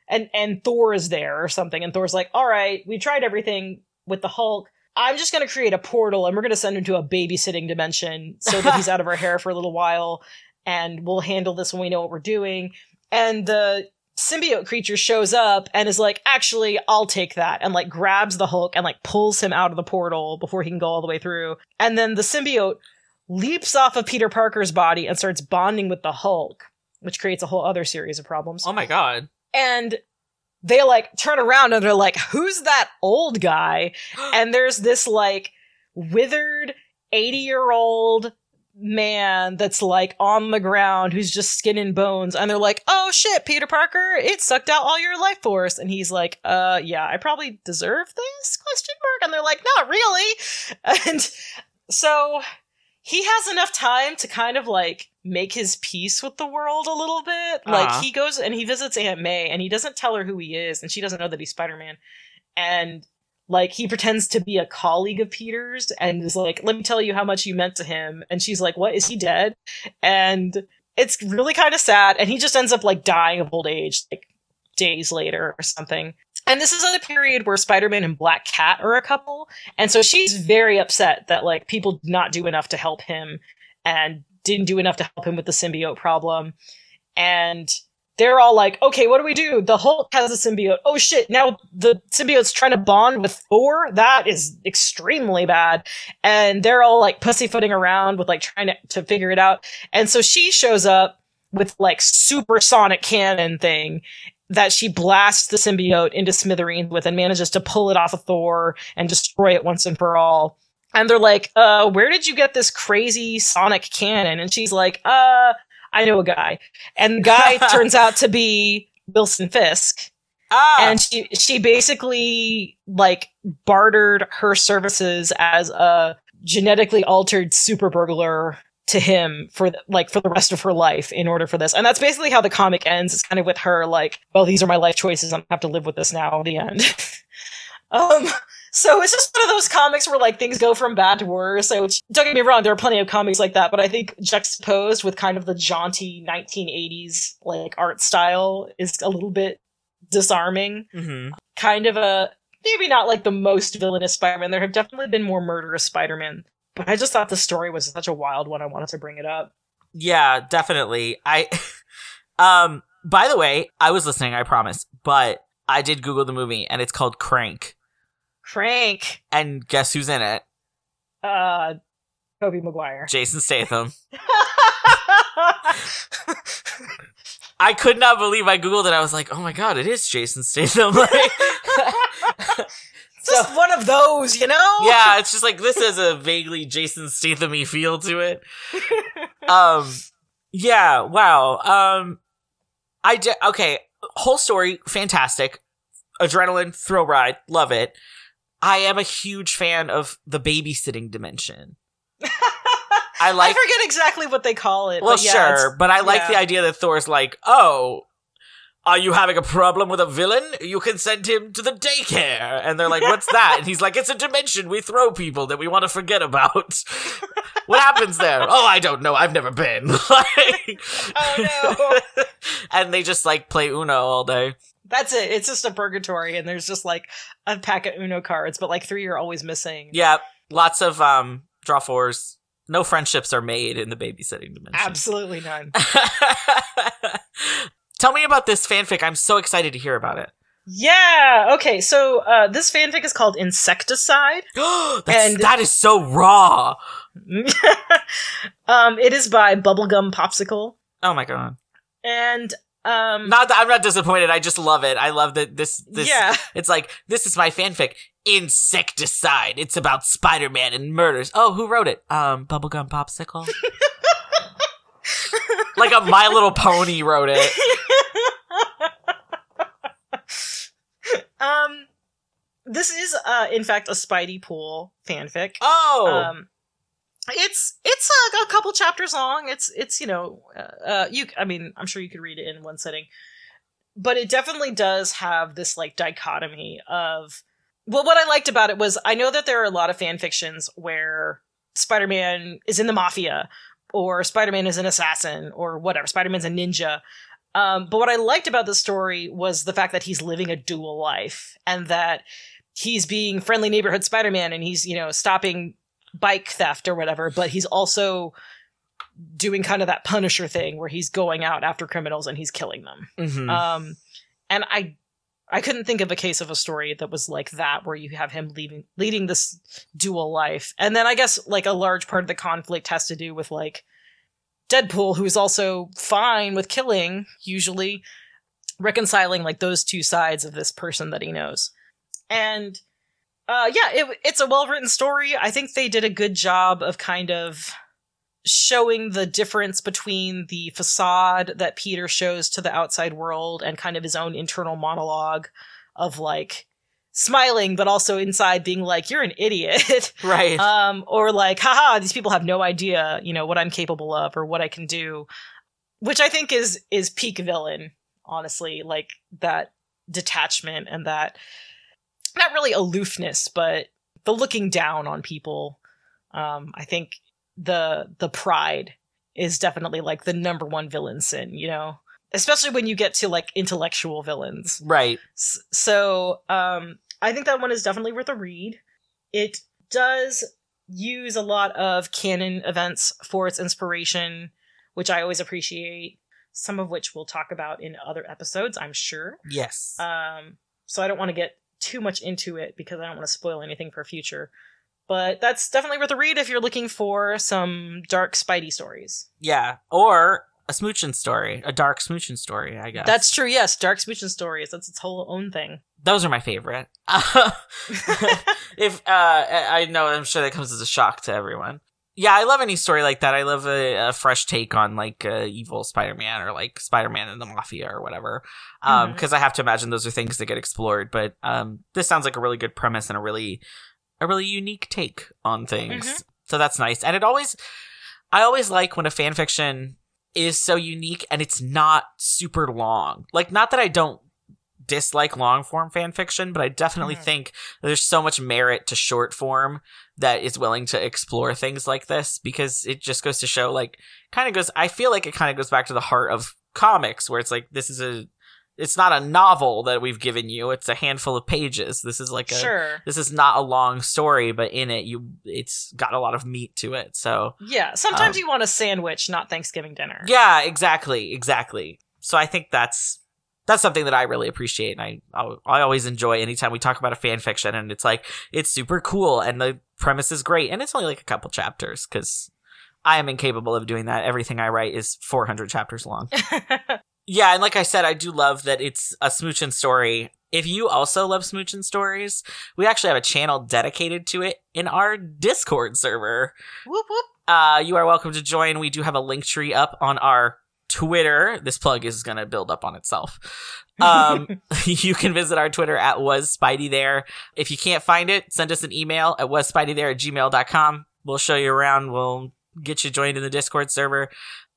and and Thor is there or something, and Thor's like, all right, we tried everything with the Hulk. I'm just going to create a portal and we're going to send him to a babysitting dimension so that he's out of our hair for a little while and we'll handle this when we know what we're doing. And the symbiote creature shows up and is like, actually, I'll take that. And like grabs the Hulk and like pulls him out of the portal before he can go all the way through. And then the symbiote leaps off of Peter Parker's body and starts bonding with the Hulk, which creates a whole other series of problems. Oh my god. And they like turn around and they're like, who's that old guy? And there's this like withered 80 year old man that's like on the ground who's just skin and bones and they're like oh shit peter parker it sucked out all your life force and he's like uh yeah i probably deserve this question mark and they're like not really and so he has enough time to kind of like make his peace with the world a little bit. Like Uh-huh. he goes and he visits Aunt May and he doesn't tell her who he is and she doesn't know that he's Spider-Man. And like he pretends to be a colleague of Peter's and is like, "Let me tell you how much you meant to him." And she's like, "What? Is he dead?" And it's really kind of sad and he just ends up like dying of old age like days later or something. And this is at a period where Spider-Man and Black Cat are a couple, and so she's very upset that like people did not do enough to help him and didn't do enough to help him with the symbiote problem. And they're all like, okay, what do we do? The Hulk has a symbiote. Oh shit, now the symbiote's trying to bond with Thor? That is extremely bad. And they're all like pussyfooting around with like trying to, to figure it out. And so she shows up with like supersonic cannon thing that she blasts the symbiote into smithereens with and manages to pull it off of Thor and destroy it once and for all. And they're like, uh, where did you get this crazy sonic cannon? And she's like, uh, I know a guy. And the guy turns out to be Wilson Fisk. Ah, And she she basically like bartered her services as a genetically altered super burglar to him for like for the rest of her life in order for this. And that's basically how the comic ends. It's kind of with her like, well, these are my life choices. I'm gonna have to live with this now. The end. um. So it's just one of those comics where like things go from bad to worse. So don't get me wrong, there are plenty of comics like that, but I think juxtaposed with kind of the jaunty 1980s like art style is a little bit disarming mhm. kind of a maybe not like the most villainous Spider-Man. There have definitely been more murderous Spider-Man, but I just thought the story was such a wild one. I wanted to bring it up. Yeah, definitely. I um by the way, I was listening, I promise, but I did Google the movie and it's called Crank. Crank, And guess who's in it? uh, Tobey Maguire. Jason Statham. I could not believe I Googled it. I was like, oh my god, it is Jason Statham. Like, Just one of those, you know? yeah, it's just like this has a vaguely Jason Statham feel to it. Um, yeah, wow. Um, I did okay. Whole story, fantastic. Adrenaline, thrill ride, love it. I am a huge fan of the babysitting dimension. I like. I forget exactly what they call it. well, but yeah, sure, but I like yeah. the idea that Thor's like, oh. Are you having a problem with a villain? You can send him to the daycare. And they're like, what's that? And he's like, it's a dimension we throw people that we want to forget about. what happens there? Oh, I don't know. I've never been. Like- Oh, no. and they just like play Uno all day. That's it. It's just a purgatory, and there's just like a pack of Uno cards, but like three are always missing. Yeah, lots of um draw fours. No friendships are made in the babysitting dimension. Absolutely none. Tell me about this fanfic. I'm so excited to hear about it. Yeah. Okay. So uh, this fanfic is called Insecticide. And- that is so raw. um, it is by Bubblegum Popsicle, Oh my god. and um, Not that I'm not disappointed. I just love it. I love that this this yeah, it's like this is my fanfic. Insecticide. It's about Spider-Man and murders. Oh, who wrote it? Um Bubblegum Popsicle. like a My Little Pony wrote it. um, this is uh, in fact a Spidey Pool fanfic. Oh. Um, it's it's a, a couple chapters long. It's it's you know uh, uh, you I mean I'm sure you could read it in one sitting, but it definitely does have this like dichotomy of well what I liked about it was I know that there are a lot of fan fictions where Spider-Man is in the mafia or Spider-Man is an assassin or whatever Spider-Man's a ninja. Um, but what I liked about the story was the fact that he's living a dual life and that he's being friendly neighborhood Spider-Man and he's, you know, stopping bike theft or whatever, but he's also doing kind of that Punisher thing where he's going out after criminals and he's killing them. Mhm. Um, and I, I couldn't think of a case of a story that was like that where you have him leaving, leading this dual life. And then I guess like a large part of the conflict has to do with like Deadpool, who's also fine with killing, usually reconciling like those two sides of this person that he knows. And uh, yeah, it, it's a well written story. I think they did a good job of kind of showing the difference between the facade that Peter shows to the outside world and kind of his own internal monologue of like smiling, but also inside being like, you're an idiot. right. um, or like, haha, these people have no idea, you know, what I'm capable of or what I can do, which I think is is peak villain, honestly, like that detachment and that not really aloofness, but the looking down on people. Um, I think the the pride is definitely like the number one villain sin, you know, especially when you get to like intellectual villains. right. S- So, um, I think that one is definitely worth a read. It does use a lot of canon events for its inspiration, which I always appreciate. Some of which we'll talk about in other episodes, I'm sure. Yes. Um, so I don't want to get too much into it because I don't want to spoil anything for future. But that's definitely worth a read if you're looking for some dark Spidey stories. yeah. Or a smooching story, a dark smooching story, I guess. That's true, yes. Dark Smooching stories. That's its whole own thing. those are my favorite. if uh I know I'm sure that comes as a shock to everyone. Yeah, I love any story like that. I love a, a fresh take on like uh, evil Spider-Man or like Spider-Man and the Mafia or whatever. Um, Mhm. because I have to imagine those are things that get explored. But um, this sounds like a really good premise and a really, a really unique take on things. Mhm. So that's nice. And it always, I always like when a fan fiction is so unique and it's not super long. Like, not that I don't dislike long form fan fiction, but I definitely Mhm. think there's so much merit to short form that is willing to explore things like this because it just goes to show like kind of goes I feel like it kind of goes back to the heart of comics where it's like this is a it's not a novel that we've given you, it's a handful of pages. This is like a sure. this is not a long story, but in it you it's got a lot of meat to it. So Yeah, sometimes Um, you want a sandwich, not Thanksgiving dinner. yeah, exactly, exactly. So I think that's that's something that I really appreciate, and I I I always enjoy anytime we talk about a fan fiction, and it's like it's super cool, and the premise is great, and it's only like a couple chapters because I am incapable of doing that. Everything I write is 400 chapters long. Yeah, and like I said, I do love that it's a smoochin' story. If you also love smoochin' stories, we actually have a channel dedicated to it in our Discord server. Whoop whoop. Uh, you are welcome to join. We do have a link tree up on our Twitter. This plug is going to build up on itself. Um, you can visit our Twitter at was Spidey there. If you can't find it, send us an email at was Spidey there at gmail.com. We'll show you around. We'll get you joined in the Discord server.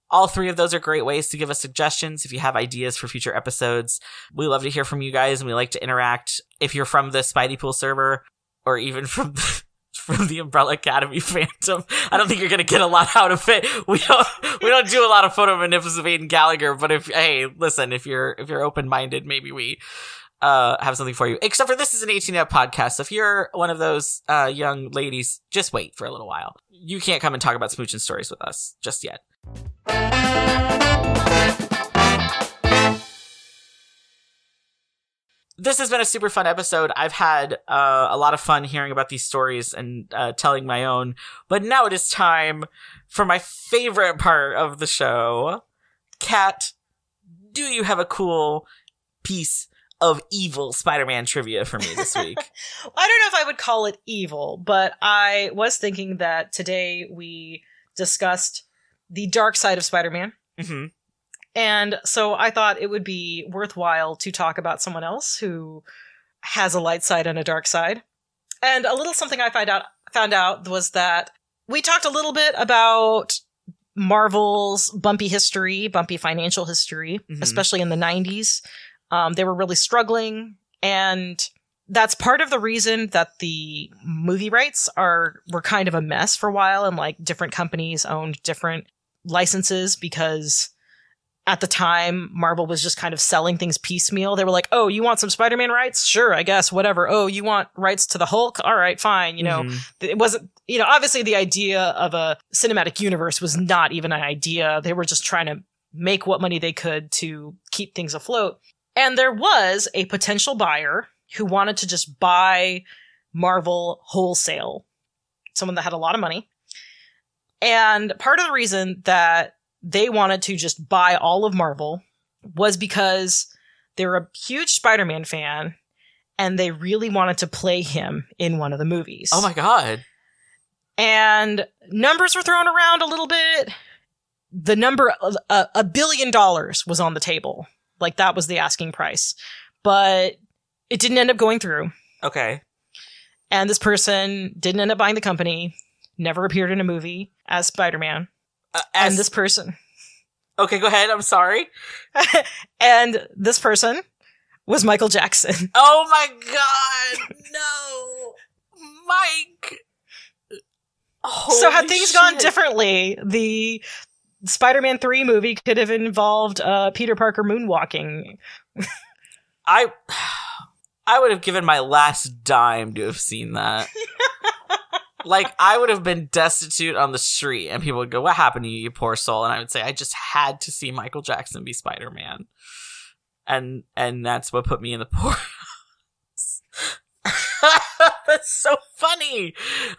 All three of those are great ways to give us suggestions if you have ideas for future episodes. We love to hear from you guys and we like to interact. If you're from the Spidey Pool server or even from the, from the Umbrella Academy Phantom, I don't think you're gonna get a lot out of it. We don't we don't do a lot of photo manipulating Gallagher, but if hey, listen, if you're if you're open minded, maybe we uh have something for you. Except for this is an 18 up podcast. So if you're one of those uh young ladies, just wait for a little while. You can't come and talk about smooching stories with us just yet. This has been a super fun episode. I've had uh, a lot of fun hearing about these stories and uh, telling my own. But now it is time for my favorite part of the show. Cat, do you have a cool piece of evil Spider-Man trivia for me this week? I don't know if I would call it evil, but I was thinking that today we discussed the dark side of Spider-Man. hmm And so I thought it would be worthwhile to talk about someone else who has a light side and a dark side. And a little something I find out found out was that we talked a little bit about Marvel's bumpy history, bumpy financial history, Mhm. especially in the 90s. Um, they were really struggling and that's part of the reason that the movie rights are were kind of a mess for a while and like different companies owned different licenses because at the time Marvel was just kind of selling things piecemeal. They were like, "Oh, you want some Spider-Man rights? Sure, I guess, whatever. Oh, you want rights to the Hulk? All right, fine." You know, Mhm. it wasn't you know obviously the idea of a cinematic universe was not even an idea they were just trying to make what money they could to keep things afloat and there was a potential buyer who wanted to just buy marvel wholesale someone that had a lot of money and part of the reason that they wanted to just buy all of marvel was because they were a huge spider-man fan and they really wanted to play him in one of the movies Oh my god. and numbers were thrown around a little bit. The number a, a billion dollars was on the table, like that was the asking price, but it didn't end up going through. Okay. And this person didn't end up buying the company. Never appeared in a movie as Spider Man. Uh, as, And this person, okay, go ahead. I'm sorry. and this person was Michael Jackson. Oh my god. No. Mike. so had Holy things gone differently, the Spider-Man 3 movie could have involved uh, Peter Parker moonwalking. I I would have given my last dime to have seen that. like I would have been destitute on the street and people would go, What happened to you, you poor soul? And I would say, I just had to see Michael Jackson be Spider Man. And and that's what put me in the poor That's so funny.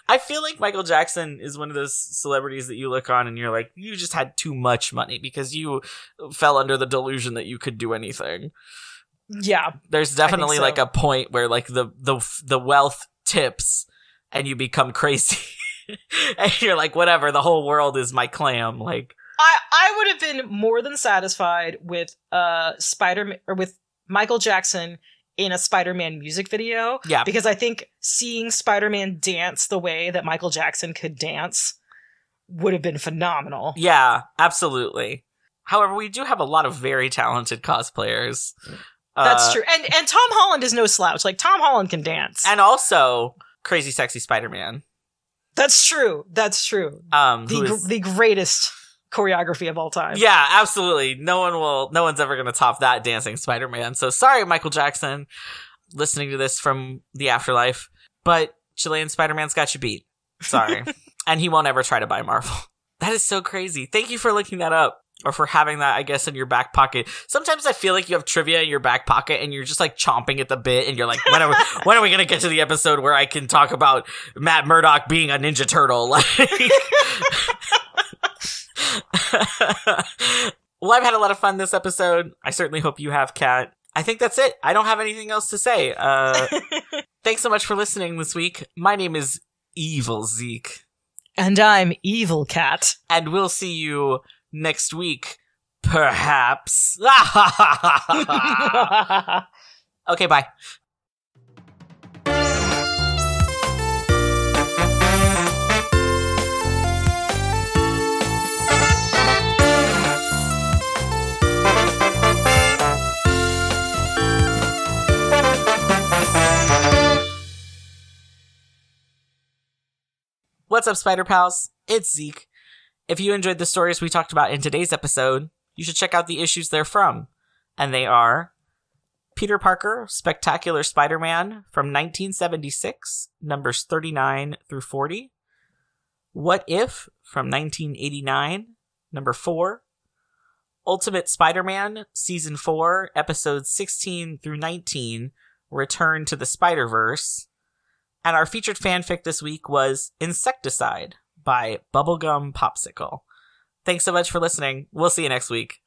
I feel like Michael Jackson is one of those celebrities that you look on and you're like, you just had too much money because you fell under the delusion that you could do anything Yeah, there's definitely so. like a point where like the the the wealth tips and you become crazy and you're like whatever the whole world is my clam like I I would have been more than satisfied with uh Spider or with Michael Jackson in a Spider-Man music video yeah because I think seeing Spider-Man dance the way that Michael Jackson could dance would have been phenomenal. yeah absolutely however we do have a lot of very talented cosplayers That's Uh, true. And and Tom Holland is no slouch. Like Tom Holland can dance. and also crazy sexy spider-man. That's true. That's true. um The is- the greatest choreography of all time. yeah absolutely. No one will no one's ever gonna top that dancing spider-man. So sorry michael jackson listening to this from the afterlife but chilean spider-man's got you beat. Sorry. And he won't ever try to buy marvel. That is so crazy. Thank you for looking that up or for having that i guess in your back pocket sometimes i feel like you have trivia in your back pocket and you're just like chomping at the bit and you're like when are we, when are we gonna get to the episode where i can talk about matt murdock being a ninja turtle like well, I've had a lot of fun this episode. I certainly hope you have, Cat. I think that's it. I don't have anything else to say. Uh, thanks so much for listening this week. My name is Evil Zeke. and I'm Evil Cat. And we'll see you next week. Perhaps. okay, bye. What's up, Spider Pals? It's Zeke. If you enjoyed the stories we talked about in today's episode, you should check out the issues they're from. And they are Peter Parker, Spectacular Spider Man from 1976, numbers 39 through 40. What If from 1989, number 4. Ultimate Spider Man, Season 4, Episodes 16 through 19, Return to the Spider Verse. And our featured fanfic this week was Insecticide by Bubblegum Popsicle. Thanks so much for listening. We'll see you next week.